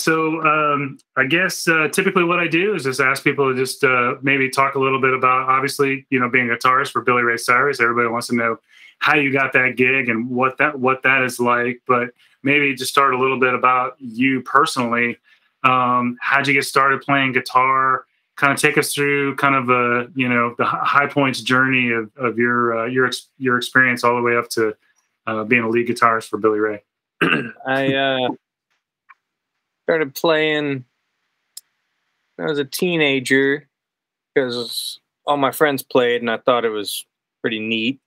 So um, I guess uh, typically what I do is just ask people to just uh, maybe talk a little bit about, obviously, you know, being a guitarist for Billy Ray Cyrus. Everybody wants to know how you got that gig and what that what that is like. But maybe just start a little bit about you personally. Um, how'd you get started playing guitar? Kind of take us through kind of a you know the high points journey of, of your uh, your your experience all the way up to uh, being a lead guitarist for Billy Ray. I uh, started playing when I was a teenager because all my friends played and I thought it was pretty neat.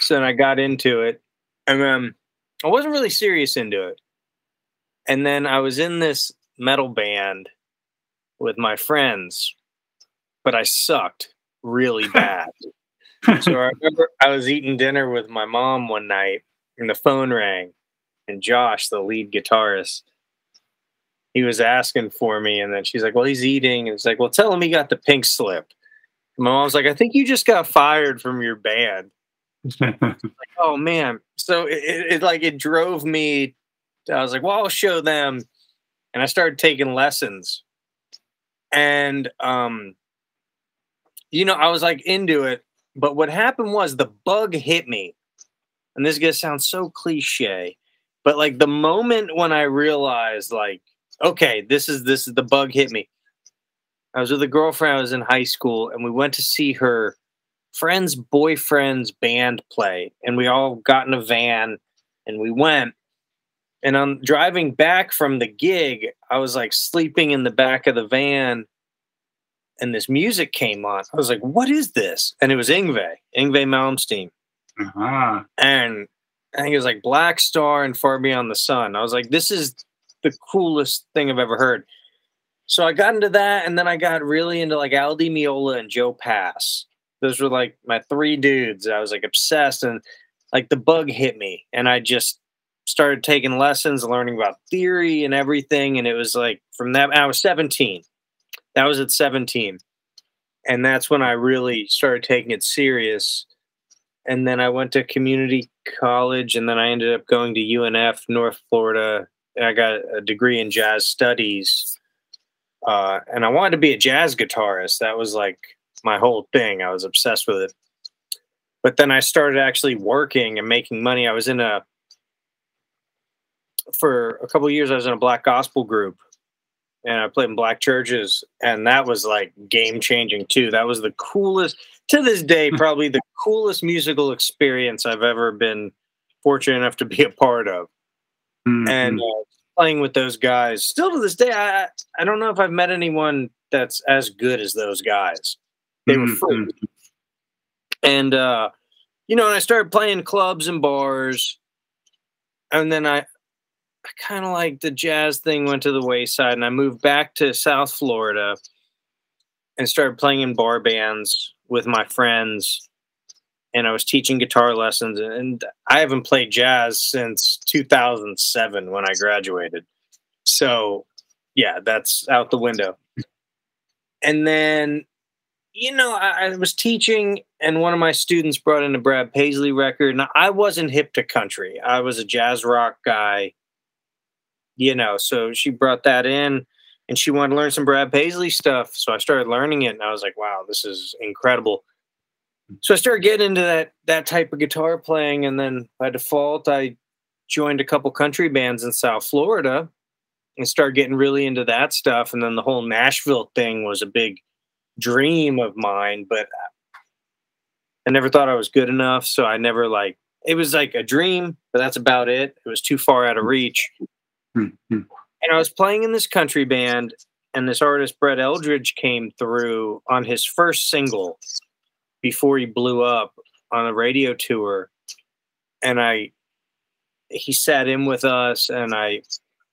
So then I got into it and then I wasn't really serious into it. And then I was in this metal band with my friends, but I sucked really bad. so I remember I was eating dinner with my mom one night and the phone rang and Josh, the lead guitarist, he was asking for me, and then she's like, "Well, he's eating," and it's like, "Well, tell him he got the pink slip." And my mom's like, "I think you just got fired from your band." like, oh man! So it, it, it like it drove me. I was like, "Well, I'll show them," and I started taking lessons, and um, you know, I was like into it. But what happened was the bug hit me, and this is gonna sound so cliche, but like the moment when I realized, like okay, this is this is the bug hit me. I was with a girlfriend. I was in high school, and we went to see her friend's boyfriend's band play, and we all got in a van and we went. And I'm driving back from the gig. I was like sleeping in the back of the van, and this music came on. I was like, "What is this?" And it was Yngwie, Yngwie Malmsteen, uh-huh. and I think it was like Black Star and Far Beyond the Sun. I was like, "This is the coolest thing I've ever heard. So I got into that, and then I got really into like Al Di Meola and Joe Pass. Those were like my three dudes. I was like obsessed, and like the bug hit me, and I just started taking lessons, learning about theory and everything. And it was like from that, I was 17. That was at 17. And that's when I really started taking it serious. And then I went to community college, and then I ended up going to UNF, North Florida I got a degree in jazz studies, uh, and I wanted to be a jazz guitarist. That was like my whole thing. I was obsessed with it. But then I started actually working and making money. I was in a for a couple years. I was in a black gospel group, and I played in black churches, and that was like game changing too. That was the coolest to this day, probably the coolest musical experience I've ever been fortunate enough to be a part of. Mm-hmm. And uh, playing with those guys, still to this day, I I don't know if I've met anyone that's as good as those guys. They were mm-hmm. free. And uh, you know, and I started playing clubs and bars, and then I, I kind of like the jazz thing went to the wayside, and I moved back to South Florida and started playing in bar bands with my friends and I was teaching guitar lessons. And I haven't played jazz since 2007 when I graduated. So, yeah, that's out the window. And then, you know, I, I was teaching, and one of my students brought in a Brad Paisley record. And I wasn't hip to country, I was a jazz rock guy, you know, so she brought that in. And she wanted to learn some Brad Paisley stuff. So I started learning it, and I was like, wow, this is incredible so I started getting into that that type of guitar playing, and then by default, I joined a couple country bands in South Florida and started getting really into that stuff. And then the whole Nashville thing was a big dream of mine, but I never thought I was good enough. So I never like it was like a dream, but that's about it. It was too far out of reach. And I was playing in this country band, and this artist Brett Eldredge came through on his first single before he blew up on a radio tour and I he sat in with us and I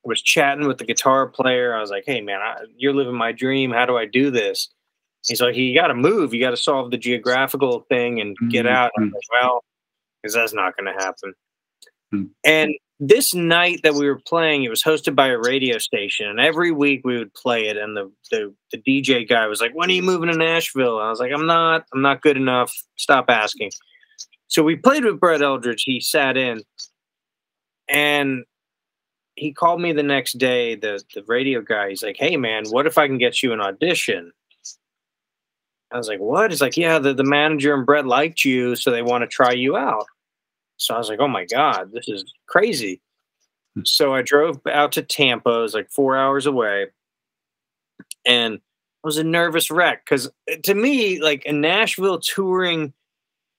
was chatting with the guitar player. I was like, "Hey man, I, you're living my dream. How do I do this?" He's like, "You got to move. You got to solve the geographical thing and get mm-hmm. out." I'm like, "Well, because that's not going to happen." Mm-hmm. And this night that we were playing, it was hosted by a radio station, and every week we would play it. And the the, the DJ guy was like, "When are you moving to Nashville?" I was like, "I'm not. I'm not good enough. Stop asking." So we played with Brett Eldredge. He sat in, and he called me the next day, the the radio guy. He's like, "Hey man, what if I can get you an audition?" I was like, "What?" He's like, "Yeah, the the manager and Brett liked you, so they want to try you out." So I was like, "Oh my god, this is crazy." Hmm. So I drove out to Tampa. It was like four hours away, and I was a nervous wreck because uh, to me, like a Nashville touring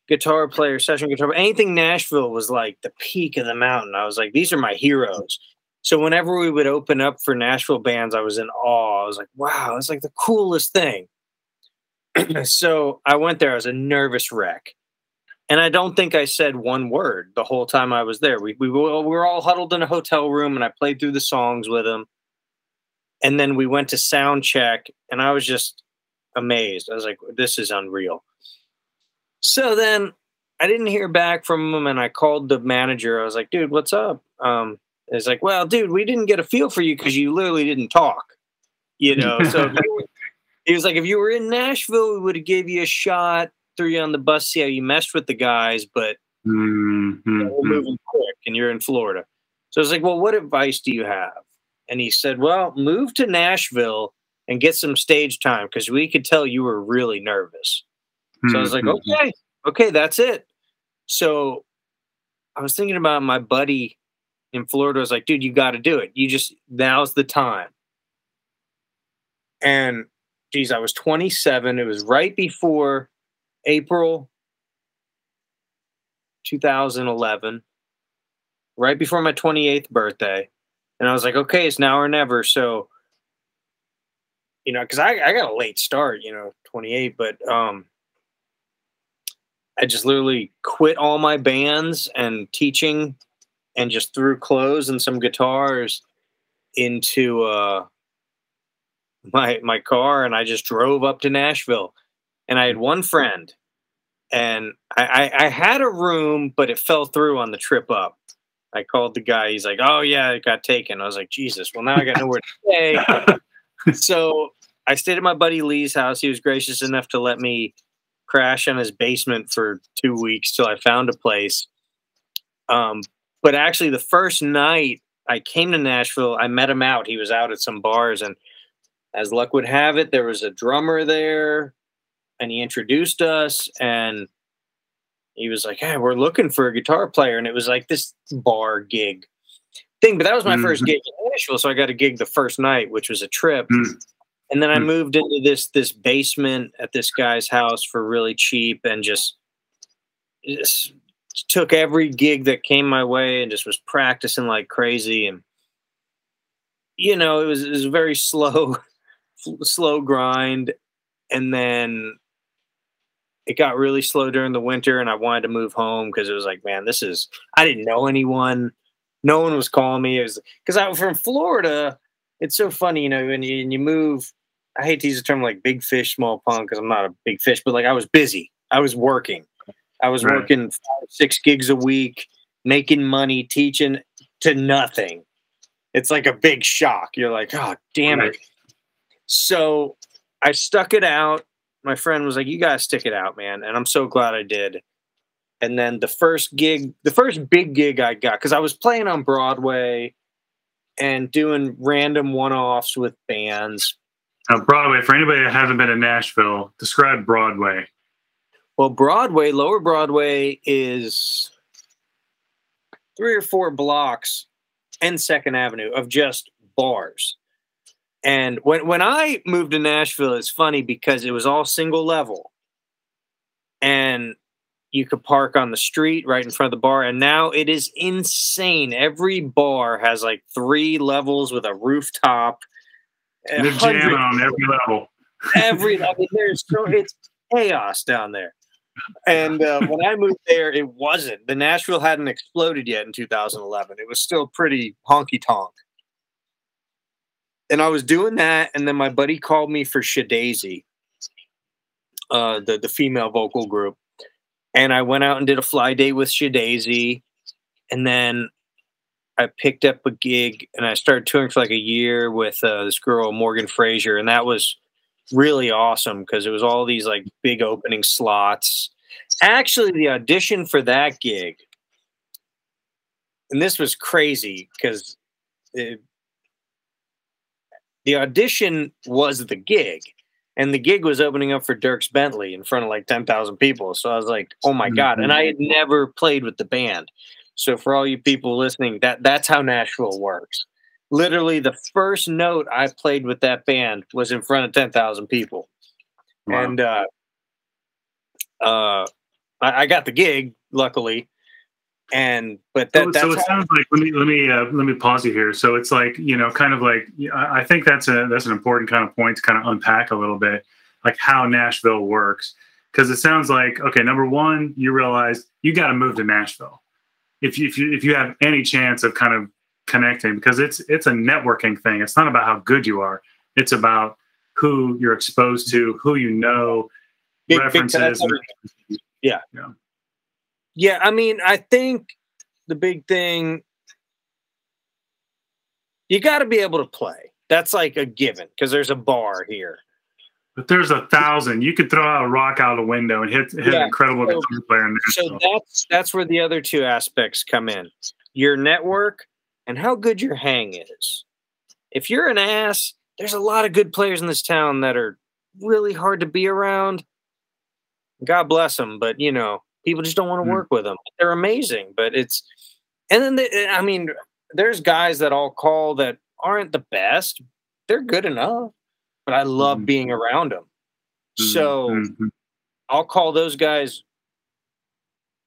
guitar player, session guitar, anything Nashville was like the peak of the mountain. I was like, these are my heroes. So whenever we would open up for Nashville bands, I was in awe. I was like, wow, it's like the coolest thing. so I went there. I was a nervous wreck. And I don't think I said one word the whole time I was there. We, we, we were all huddled in a hotel room and I played through the songs with him. And then we went to sound check and I was just amazed. I was like, this is unreal. So then I didn't hear back from him and I called the manager. I was like, dude, what's up? Um, it's like, well, dude, we didn't get a feel for you because you literally didn't talk. You know, so he was like, if you were in Nashville, we would have gave you a shot, threw you on the bus, see how you meshed with the guys, but mm-hmm. you know, we're moving quick and you're in Florida. So I was like, well, what advice do you have? And he said, well, move to Nashville and get some stage time because we could tell you were really nervous. So I was like, mm-hmm. okay, okay, that's it. So I was thinking about my buddy in Florida. I was like, dude, you got to do it. You just, now's the time. And geez, I was 27. It was right before April 2011, right before my 28th birthday. And I was like, okay, it's now or never. So, you know, because I, I got a late start, you know, 28, but um, I just literally quit all my bands and teaching and just threw clothes and some guitars into uh, my my car and I just drove up to Nashville. And I had one friend and I, I, I had a room, but it fell through on the trip up. I called the guy. He's like, "Oh yeah, it got taken." I was like, "Jesus!" Well, now I got nowhere to stay. so I stayed at my buddy Lee's house. He was gracious enough to let me crash in his basement for two weeks till I found a place. Um, but actually, the first night I came to Nashville, I met him out. He was out at some bars, and as luck would have it, there was a drummer there, and he introduced us. And he was like, "Hey, we're looking for a guitar player," and it was like this bar gig thing. But that was my mm-hmm. first gig in Nashville, so I got a gig the first night, which was a trip. Mm-hmm. And then I hmm. moved into this this basement at this guy's house for really cheap and just, just took every gig that came my way and just was practicing like crazy and you know it was it was a very slow slow grind and then it got really slow during the winter and I wanted to move home because it was like man this is I didn't know anyone no one was calling me it was because I'm from Florida it's so funny you know when you, when you move I hate to use the term like big fish, small pond because I'm not a big fish, but like I was busy. I was working. I was right. working five, six gigs a week, making money, teaching to nothing. It's like a big shock. You're like, oh, damn right. it. So I stuck it out. My friend was like, you got to stick it out, man. And I'm so glad I did. And then the first gig, the first big gig I got, because I was playing on Broadway and doing random one offs with bands now, Broadway, for anybody that hasn't been to Nashville, describe Broadway. Well, Broadway, Lower Broadway is three or four blocks and Second Avenue of just bars. And when when I moved to Nashville, it's funny because it was all single level. And you could park on the street right in front of the bar. And now it is insane. Every bar has like three levels with a rooftop they're jamming on every level. every level. There's so it's chaos down there. And uh, when I moved there, it wasn't. The Nashville hadn't exploded yet in 2011. It was still pretty honky tonk. And I was doing that, and then my buddy called me for SHeDAISY, uh, the the female vocal group, and I went out and did a fly date with SHeDAISY, and then I picked up a gig and I started touring for like a year with uh, this girl Morgan Frazier, and that was really awesome because it was all these like big opening slots. Actually, the audition for that gig, and this was crazy because the audition was the gig, and the gig was opening up for Dierks Bentley in front of like ten thousand people. So I was like, "Oh my god!" And I had never played with the band. So for all you people listening, that that's how Nashville works. Literally, the first note I played with that band was in front of ten thousand people, wow. and uh, uh, I, I got the gig luckily and but that, so, so it sounds like let me let me uh, let me pause you here. So it's like you know kind of like i think that's a that's an important kind of point to kind of unpack a little bit like how nashville works. Because it sounds like okay number one you realize you got to move to nashville. If you, if you if you have any chance of kind of connecting because it's it's a networking thing. It's not about how good you are. It's about who you're exposed to who you know big, references big yeah. yeah yeah, I mean, I think the big thing you got to be able to play. That's like a given because there's a bar here. But there's a thousand. You could throw out a rock out of a window and hit hit yeah. an incredible so, guitar player. In so that's that's where the other two aspects come in: your network and how good your hang is. If you're an ass, there's a lot of good players in this town that are really hard to be around. God bless them, but you know People just don't want to mm. work with them. They're amazing, but it's and then they, I mean, there's guys that I'll call that aren't the best. They're good enough, but I love mm. being around them. So mm-hmm. I'll call those guys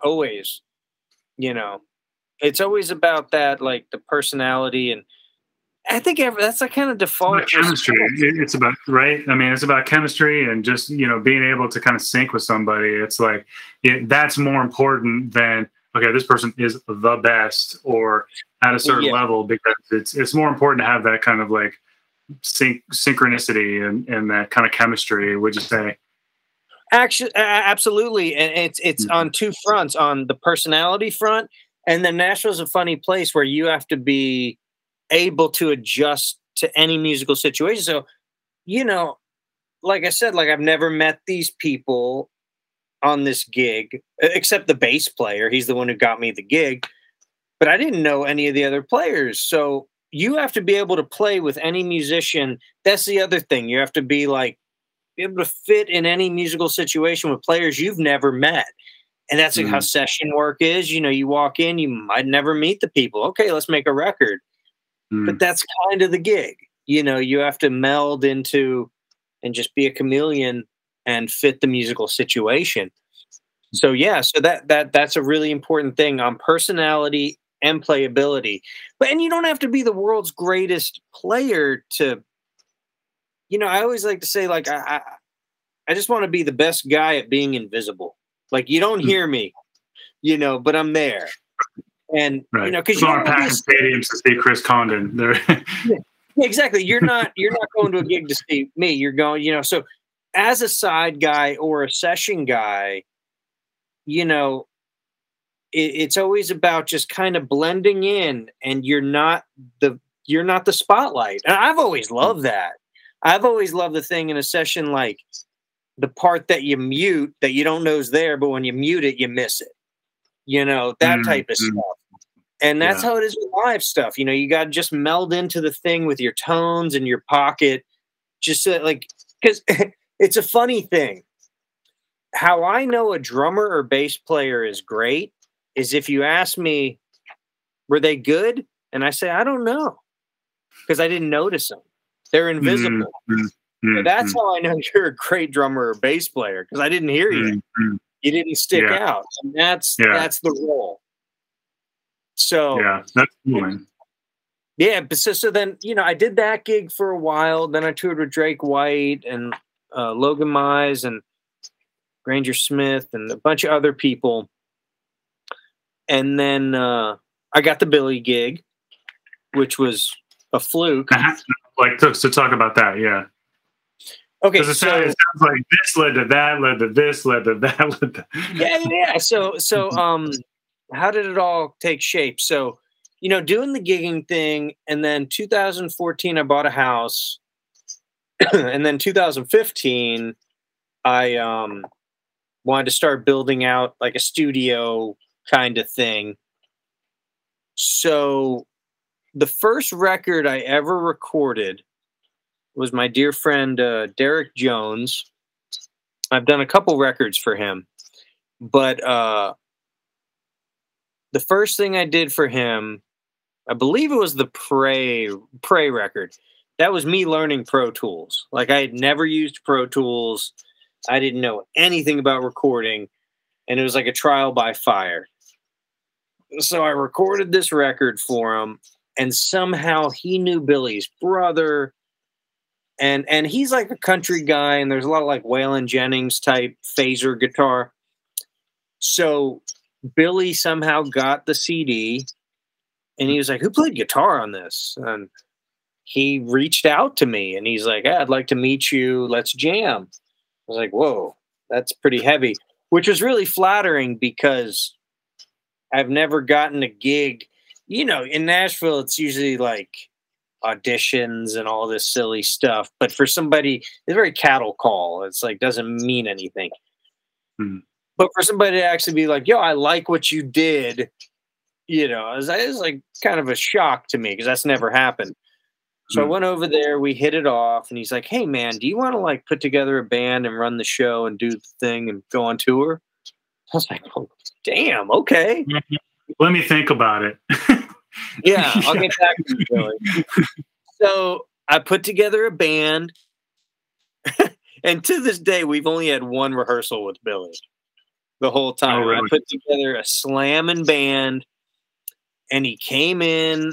always. You know, it's always about that, like the personality and I think that's a kind of default it's chemistry. It's about right. I mean, it's about chemistry and just you know being able to kind of sync with somebody. It's like it, that's more important than okay, this person is the best or at a certain yeah. level because it's it's more important to have that kind of like sync synchronicity and, and that kind of chemistry. Would you say? Actually, absolutely, and it's it's mm-hmm. on two fronts: on the personality front, and then Nashville's a funny place where you have to be able to adjust to any musical situation. So, you know, like I said, like I've never met these people on this gig except the bass player. He's the one who got me the gig, but I didn't know any of the other players. So you have to be able to play with any musician. That's the other thing. You have to be like be able to fit in any musical situation with players you've never met. And that's mm-hmm. like how session work is. You know, you walk in, you might never meet the people. Okay, let's make a record. Mm. But that's kind of the gig. You know, you have to meld into and just be a chameleon and fit the musical situation. So yeah, so that that that's a really important thing on personality and playability. But and you don't have to be the world's greatest player to you know, I always like to say like I I, I just want to be the best guy at being invisible. Like you don't mm. hear me, you know, but I'm there. And right. you know, because you are packed stadiums to see Chris Condon. yeah, exactly. You're not you're not going to a gig to see me. You're going, you know. So as a side guy or a session guy, you know, it, it's always about just kind of blending in, and you're not the you're not the spotlight. And I've always hmm. loved that. I've always loved the thing in a session like the part that you mute that you don't know is there, but when you mute it, you miss it. You know, that mm-hmm. type of stuff. And that's yeah. how it is with live stuff. You know, you got to just meld into the thing with your tones and your pocket. Just so, like, because it's a funny thing. How I know a drummer or bass player is great is if you ask me, were they good? And I say, I don't know because I didn't notice them. They're invisible. Mm-hmm. That's mm-hmm. how I know you're a great drummer or bass player because I didn't hear you. You didn't stick yeah. out. And that's yeah. that's the role. So yeah, that's cool. Yeah, but so so then you know I did that gig for a while. Then I toured with Drake White and uh, Logan Mize and Granger Smith and a bunch of other people. And then uh, I got the Billy gig, which was a fluke. like to, to talk about that, yeah. Okay, so, it sounds like this led to that, led to this, led to that, led to yeah, yeah. So, so um, how did it all take shape? So, you know, doing the gigging thing, and then 2014, I bought a house, and then 2015, I um wanted to start building out like a studio kind of thing. So the first record I ever recorded was my dear friend uh, Derek Jones. I've done a couple records for him, but uh, the first thing I did for him, I believe it was the Pray Pray record. That was me learning Pro Tools. Like I had never used Pro Tools. I didn't know anything about recording, and it was like a trial by fire. So I recorded this record for him, and somehow he knew Billy's brother and and he's like a country guy and there's a lot of like Waylon Jennings type phaser guitar. So Billy somehow got the CD and he was like, Who played guitar on this? And he reached out to me and he's like, hey, I'd like to meet you. Let's jam. I was like, Whoa, that's pretty heavy, which was really flattering because I've never gotten a gig you know, in Nashville, it's usually like auditions and all this silly stuff. But for somebody, it's very cattle call. It's like doesn't mean anything. Mm-hmm. But for somebody to actually be like, "Yo, I like what you did," you know, it was, it was like kind of a shock to me because that's never happened. So mm-hmm. I went over there, we hit it off, and he's like, "Hey, man, do you want to like put together a band and run the show and do the thing and go on tour?" I was like, "Oh, damn, okay." Let me think about it. yeah, I'll get back to you, Billy. So I put together a band, and to this day, we've only had one rehearsal with Billy the whole oh, time. Oh, really? I put together a slamming band, and he came in,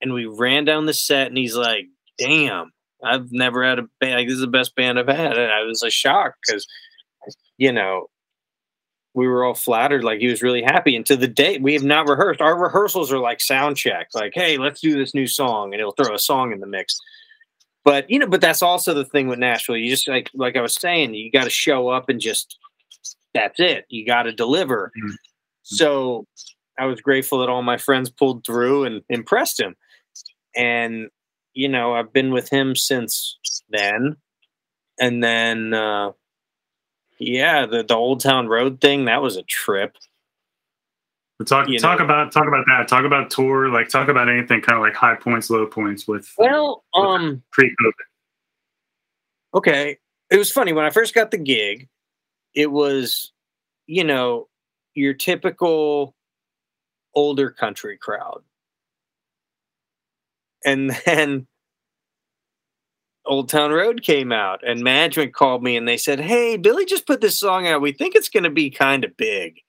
and we ran down the set, and he's like, "Damn, I've never had a band like this is the best band I've had." And I was a shock because, you know, we were all flattered like he was really happy and to the day we have not rehearsed. Our rehearsals are like sound check like hey let's do this new song and he'll throw a song in the mix. But you know but that's also the thing with nashville. You just like like i was saying you got to show up and just that's it. You got to deliver. Mm-hmm. so i was grateful that all my friends pulled through and impressed him. And you know i've been with him since then. And then uh yeah, the the Old Town Road thing that was a trip. talk you talk know. about talk about that. Talk about tour. Like talk about anything kind of like high points, low points with. Well, with um, pre COVID. Okay, it was funny when I first got the gig. It was, you know, your typical older country crowd, and then Old Town Road came out, and management called me and they said, Hey, Billy just put this song out. We think it's going to be kind of big.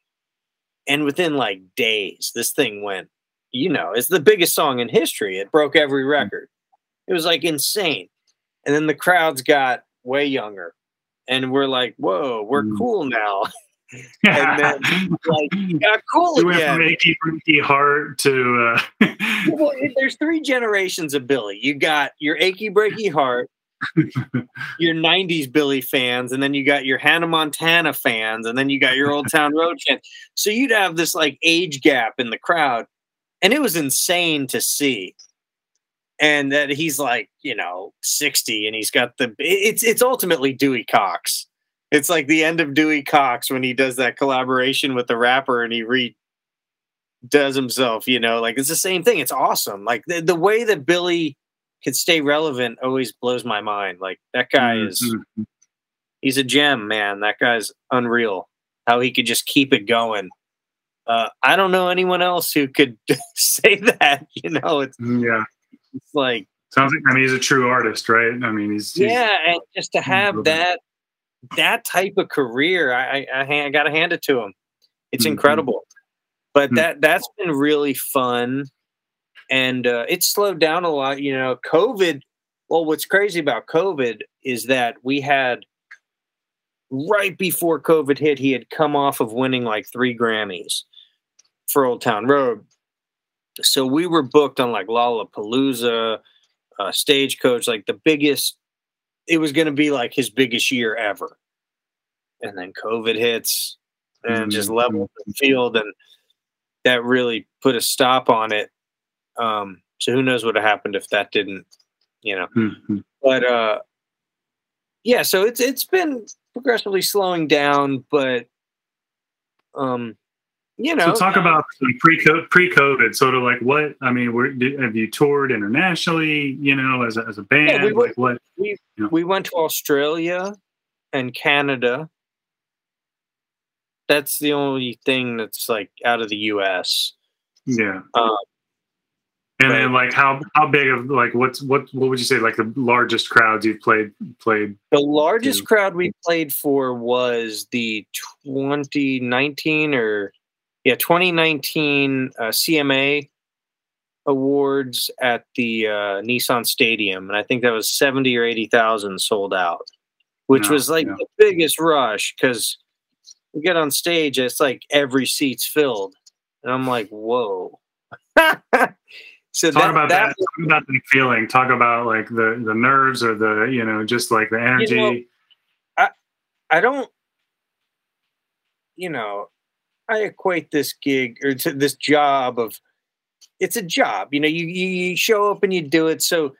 And within like days, this thing went, you know, it's the biggest song in history. It broke every record. It was like insane. And then the crowds got way younger. And we're like, whoa, we're mm. cool now. and then like got cool we again. Went from achy breaky heart to. Uh... well, there's three generations of Billy. You got your achy breaky heart, your '90s Billy fans, and then you got your Hannah Montana fans, and then you got your Old Town Road fans. So you'd have this like age gap in the crowd, and it was insane to see. And that he's like, you know, 60 and he's got the it's it's ultimately Dewey Cox it's like the end of Dewey Cox when he does that collaboration with the rapper and he re does himself, you know, like it's the same thing. It's awesome. Like the, the way that Billy could stay relevant always blows my mind. Like that guy is mm-hmm. he's a gem, man. That guy's unreal. How he could just keep it going. Uh, I don't know anyone else who could say that. You know, it's mm, yeah, it's like sounds like I mean he's a true artist, right? I mean he's, he's yeah, and just to have that that type of career, I, I, I got to hand it to him. It's mm-hmm. incredible. But mm-hmm. that that's been really fun, and uh, it's slowed down a lot. You know, COVID. Well, what's crazy about COVID is that we had right before COVID hit, he had come off of winning like three Grammys for Old Town Road. So we were booked on like Lollapalooza, uh, Stagecoach, like the biggest it was going to be like his biggest year ever. And then COVID hits and mm-hmm. just leveled the field, and that really put a stop on it. Um, so who knows what would have happened if that didn't, you know? Mm-hmm. But uh, yeah, so it's it's been progressively slowing down, but um, you know, so talk about pre pre COVID, sort of like what I mean. Were, have you toured internationally? You know, as a, as a band, yeah, we went, like what? We you know? we went to Australia and Canada. That's the only thing that's like out of the U.S. Yeah. Um, and then like how how big of like what's what what would you say like the largest crowds you've played played? The largest to? crowd we played for was the 2019 or yeah 2019 uh, CMA awards at the uh, Nissan Stadium, and I think that was 70 or 80 thousand sold out, which was like yeah. the biggest rush because we get on stage, it's like every seat's filled, and I'm like, whoa. So talk that, about that. that. Talk about the feeling. Talk about like the the nerves or the you know just like the energy. You know, I I don't. You know, I equate this gig or to this job of it's a job. You know, you you show up and you do it. So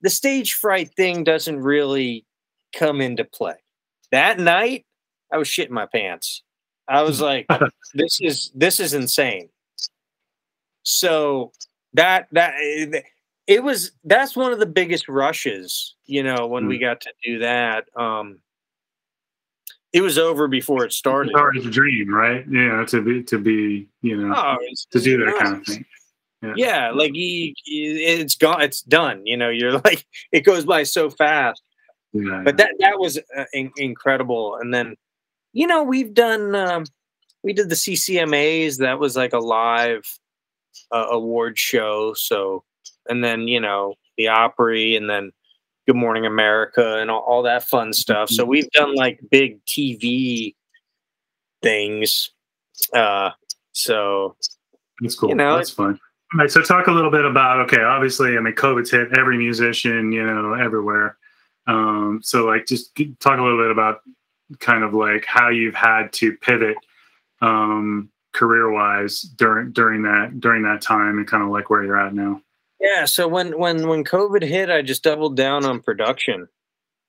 the stage fright thing doesn't really come into play. That night, I was shitting my pants. I was like, "This is this is insane." So that that it was that's one of the biggest rushes you know when mm. we got to do that um it was over before it started. it's a dream right? Yeah to be to be you know oh, to do that kind of thing. Yeah, yeah like he, it's gone it's done you know you're like it goes by so fast. Yeah, but that that was uh, in, incredible. And then you know we've done um, we did the CCMAs that was like a live uh, award show. So, and then you know the Opry, and then Good Morning America, and all, all that fun stuff. So we've done like big TV things. Uh, so that's cool. You know, that's fun. All right, so talk a little bit about okay. Obviously, I mean, COVID's hit every musician, you know, everywhere. Um, so, like, just talk a little bit about kind of like how you've had to pivot um, career wise during during that during that time and kind of like where you're at now? Yeah, so when when when COVID hit, I just doubled down on production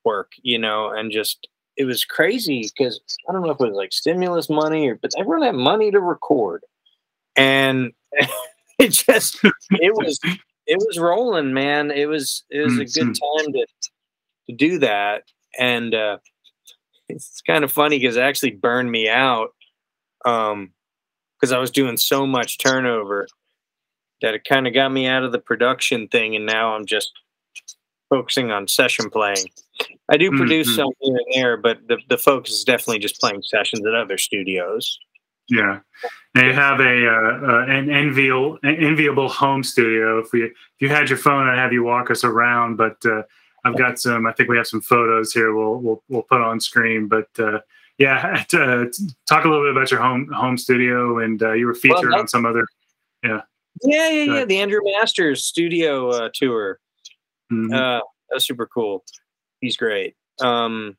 work, you know, and just it was crazy because I don't know if it was like stimulus money or but everyone had money to record. And it just it was it was rolling, man. It was it was a good mm-hmm. time to to do that. And uh it's kind of funny because it actually burned me out. Um because I was doing so much turnover that it kind of got me out of the production thing, and now I'm just focusing on session playing. I do produce mm-hmm. some here and there, but the, the focus is definitely just playing sessions at other studios. Yeah, they have a uh, uh, an enviable enviable home studio. If we if you had your phone, I'd have you walk us around. But uh, I've got some. I think we have some photos here. We'll we'll we'll put on screen. But uh, yeah, to, talk a little bit about your home home studio, and uh, you were featured well, on some other, yeah, yeah, yeah, yeah, the Andrew Masters studio uh, tour. Mm-hmm. Uh, that's super cool. He's great. Um,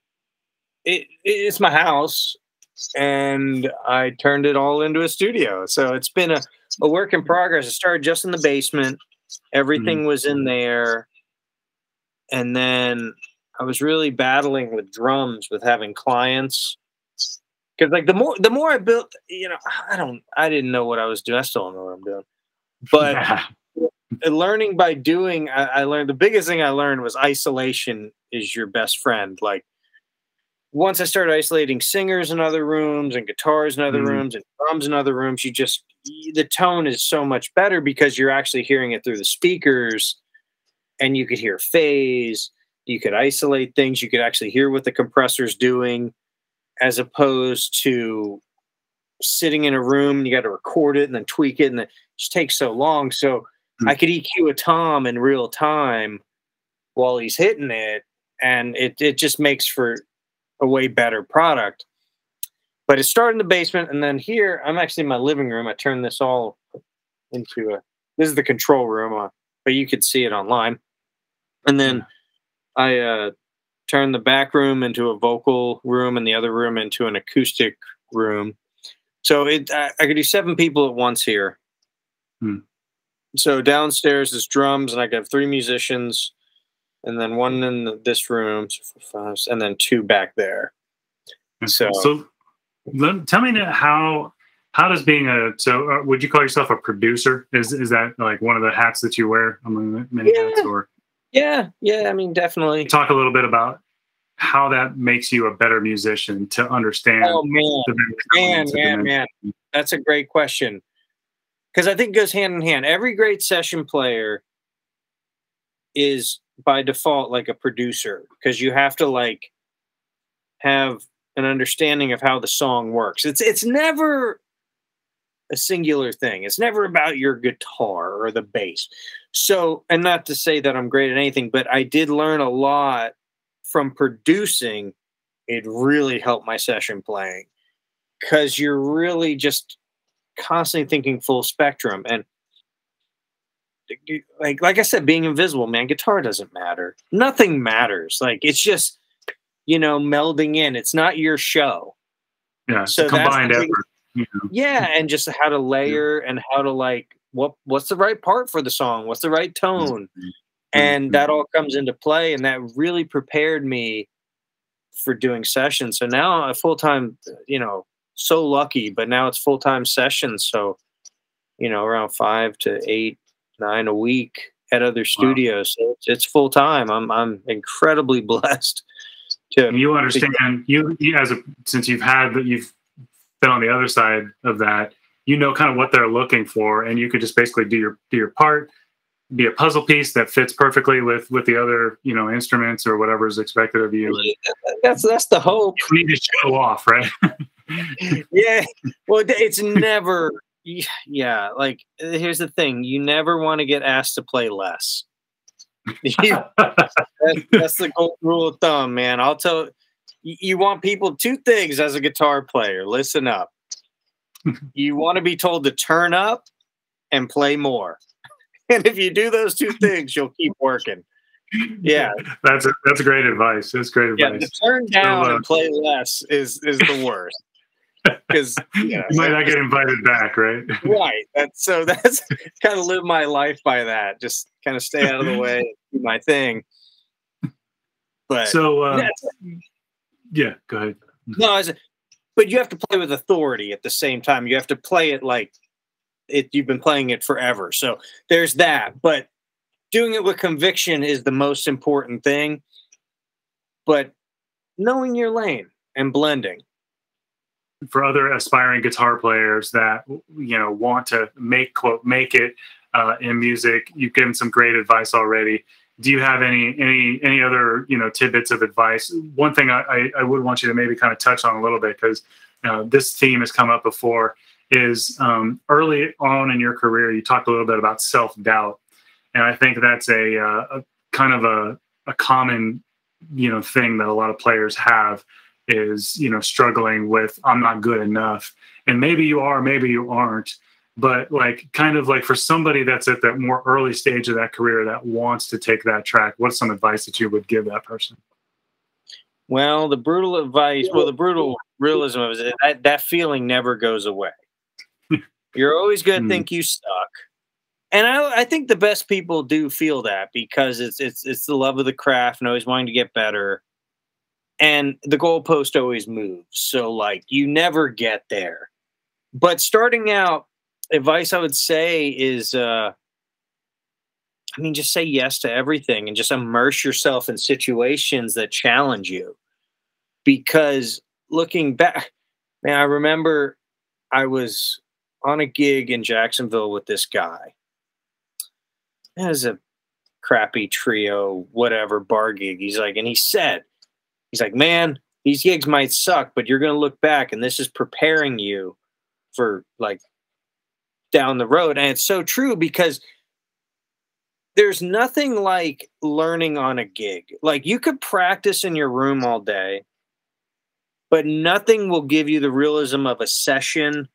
it, it's my house, and I turned it all into a studio. So it's been a, a work in progress. It started just in the basement. Everything mm-hmm. was in there, and then I was really battling with drums with having clients because like the more the more I built, you know, I don't, I didn't know what I was doing. I still don't know what I'm doing, but yeah. learning by doing, I, I learned the biggest thing I learned was isolation is your best friend. Like once I started isolating singers in other rooms and guitars in other mm rooms and drums in other rooms, you just the tone is so much better because you're actually hearing it through the speakers and you could hear phase you could isolate things you could actually hear what the compressor's doing as opposed to sitting in a room and you got to record it and then tweak it and it just takes so long. So mm-hmm. I could EQ a tom in real time while he's hitting it, and it it just makes for a way better product. But it started in the basement, and then here I'm actually in my living room. I turned this all into a this is the control room, uh, but you could see it online. And then I uh, turn the back room into a vocal room and the other room into an acoustic room. So it I, I could do seven people at once here. Hmm. So downstairs is drums, and I could have three musicians, and then one in the, this room, five, and then two back there. So, so let, tell me how how does being a so uh, would you call yourself a producer? Is is that like one of the hats that you wear among many yeah. hats or? Yeah, yeah. I mean, definitely. Talk a little bit about how that makes you a better musician to understand. Oh man, man, man, man. That's a great question because I think it goes hand in hand. Every great session player is by default like a producer because you have to like have an understanding of how the song works. It's it's never a singular thing. It's never about your guitar or the bass. So, and not to say that I'm great at anything, but I did learn a lot from producing. It really helped my session playing because you're really just constantly thinking full spectrum and like like I said, being invisible, man, guitar doesn't matter. Nothing matters. Like it's just you know melding in. It's not your show. Yeah, so combined effort. You. Yeah, and just how to layer yeah. and how to like what what's the right part for the song? What's the right tone? Mm-hmm. And mm-hmm. that all comes into play, and that really prepared me for doing sessions. So now a full time, you know, so lucky, but now it's full time sessions. So, you know, around five to eight, nine a week at other studios. Wow. So it's, it's full time. I'm I'm incredibly blessed. To you understand to, you, you as a since you've had that you've been on the other side of that. You know kind of what they're looking for, and you could just basically do your do your part, be a puzzle piece that fits perfectly with with the other you know instruments or whatever is expected of you. That's that's the hope. You need to show off, right? yeah. Well, it's never. Yeah, like here's the thing: you never want to get asked to play less. that's, that's, the gold rule of thumb, man. I'll tell you want people two things as a guitar player. Listen up. you want to be told to turn up and play more. And if you do those two things, you'll keep working. Yeah, that's a, that's great advice. That's great advice. Yeah, turn down so, uh, and play less is is the worst because you, know, you might not get invited back, right? right. That's so that's kind of live my life by that. Just kind of stay out of the way, do my thing. But so uh, yeah, go ahead. No, I but you have to play with authority at the same time. You have to play it like it you've been playing it forever. So there's that. But doing it with conviction is the most important thing. But knowing your lane and blending for other aspiring guitar players that you know want to make quote make it uh, in music you've given some great advice already do you have any any any other you know tidbits of advice one thing i i would want you to maybe kind of touch on a little bit because uh, this theme has come up before is um, early on in your career you talked a little bit about self-doubt. And i think that's a, uh, a kind of a, a common you know thing that a lot of players have is you know struggling with i'm not good enough. And maybe you are maybe you aren't. But like kind of like for somebody that's at that more early stage of that career that wants to take that track what's some advice that you would give that person? Well the brutal advice well the brutal realism of it that, that feeling never goes away you're always going to hmm. think you suck. and I, I think the best people do feel that because it's it's it's the love of the craft and always wanting to get better and the goalpost always moves. So like you never get there. But starting out, advice I would say is uh I mean just say yes to everything and just immerse yourself in situations that challenge you. Because looking back, man, I remember I was on a gig in Jacksonville with this guy. Was a crappy trio, whatever bar gig. He's like, and he said, he's like, man, these gigs might suck, but you're going to look back and this is preparing you for like down the road. And it's so true because there's nothing like learning on a gig. Like you could practice in your room all day, but nothing will give you the realism of a session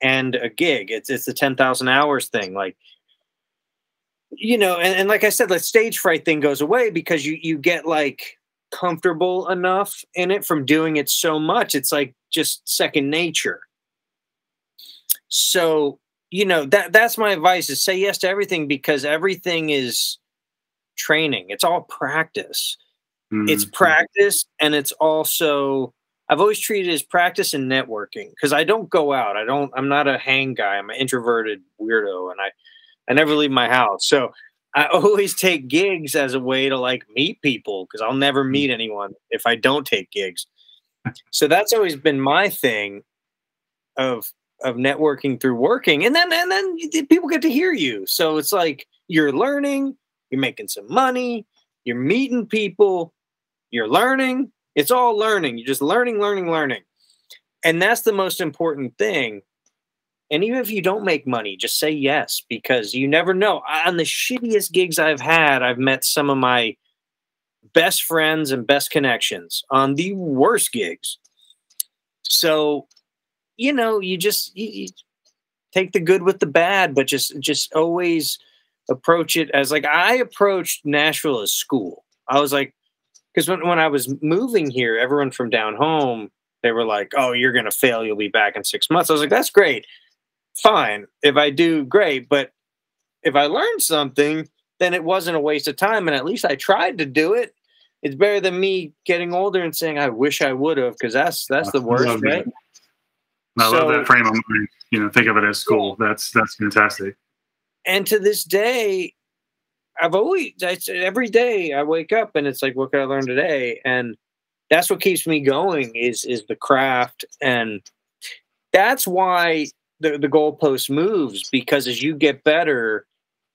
and a gig. It's it's the 10,000 hours thing. Like you know, and, and like I said, the stage fright thing goes away because you you get like comfortable enough in it from doing it so much. It's like just second nature. So, you know, that that's my advice is say yes to everything because everything is training. It's all practice. Mm-hmm. It's practice and it's also I've always treated as practice and networking because I don't go out. I don't. I'm not a hang guy. I'm an introverted weirdo, and I I never leave my house. So I always take gigs as a way to like meet people because I'll never hmm. meet anyone if I don't take gigs. So that's always been my thing of of networking through working, and then and then people get to hear you. So it's like you're learning, you're making some money, you're meeting people, you're learning. It's all learning. You're just learning, learning, learning. And that's the most important thing. And even if you don't make money, just say yes because you never know. On the shittiest gigs I've had, I've met some of my best friends and best connections on the worst gigs. So, you know, you just you, you take the good with the bad, but just just always approach it as like I approached Nashville as school. I was like, because when, when I was moving here, everyone from down home, they were like, oh, you're going to fail. You'll be back in six months. I was like, that's great. Fine. If I do, great. But if I learned something, then it wasn't a waste of time. And at least I tried to do it. It's better than me getting older and saying, I wish I would have, because that's that's the worst, right? I love that frame of mind. You know, think of it as school. That's that's fantastic and to this day, I've always I, every day I wake up and it's like, what can I learn today? And that's what keeps me going is is the craft, and that's why the the goalpost moves because as you get better,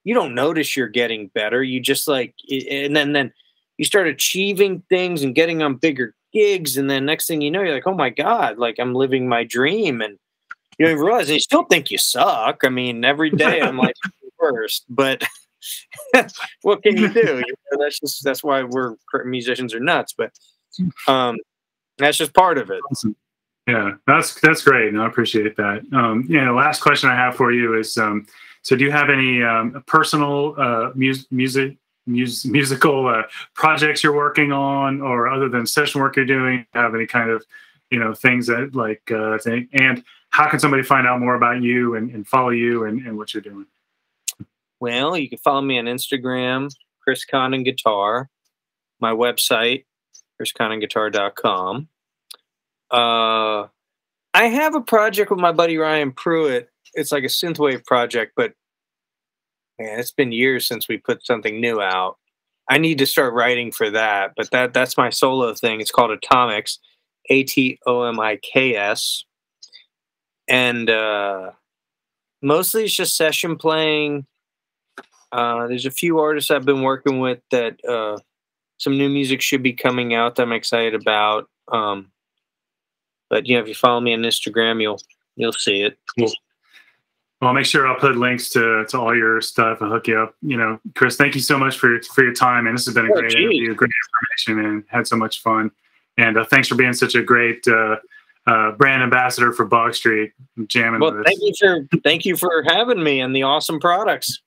you don't notice you're getting better. You just like, and then then you start achieving things and getting on bigger gigs, and then next thing you know, you're like, oh my god, like I'm living my dream, and you don't realize you still think you suck. I mean, every day I'm like, first, but what can you do? You know, that's just that's why we're musicians are nuts. But um, that's just part of it. Awesome. Yeah, that's that's great, and I appreciate that. Um, yeah, the last question I have for you is: um, so, do you have any um, personal uh, mu- music mus- musical uh, projects you're working on, or other than session work you're doing? Have any kind of you know things that like uh, thing? And how can somebody find out more about you and, and follow you and, and what you're doing? Well, you can follow me on Instagram, Chris Condon Guitar, my website, chriscondonguitar.com. Uh, I have a project with my buddy Ryan Pruitt. It's like a synthwave project, but man, it's been years since we put something new out. I need to start writing for that, but that that's my solo thing. It's called Atomiks, A T O M I K S, and uh, mostly it's just session playing uh, there's a few artists I've been working with that uh, some new music should be coming out that I'm excited about. Um, but you know, if you follow me on Instagram, you'll you'll see it. Cool. Well, I'll make sure I'll put links to, to all your stuff and hook you up. You know, Chris, thank you so much for for your time, and this has been a oh, great geez. interview, great information, and had so much fun. And uh, thanks for being such a great uh, uh, brand ambassador for Bog Street, jamming. Well, thank you for thank you for having me and the awesome products.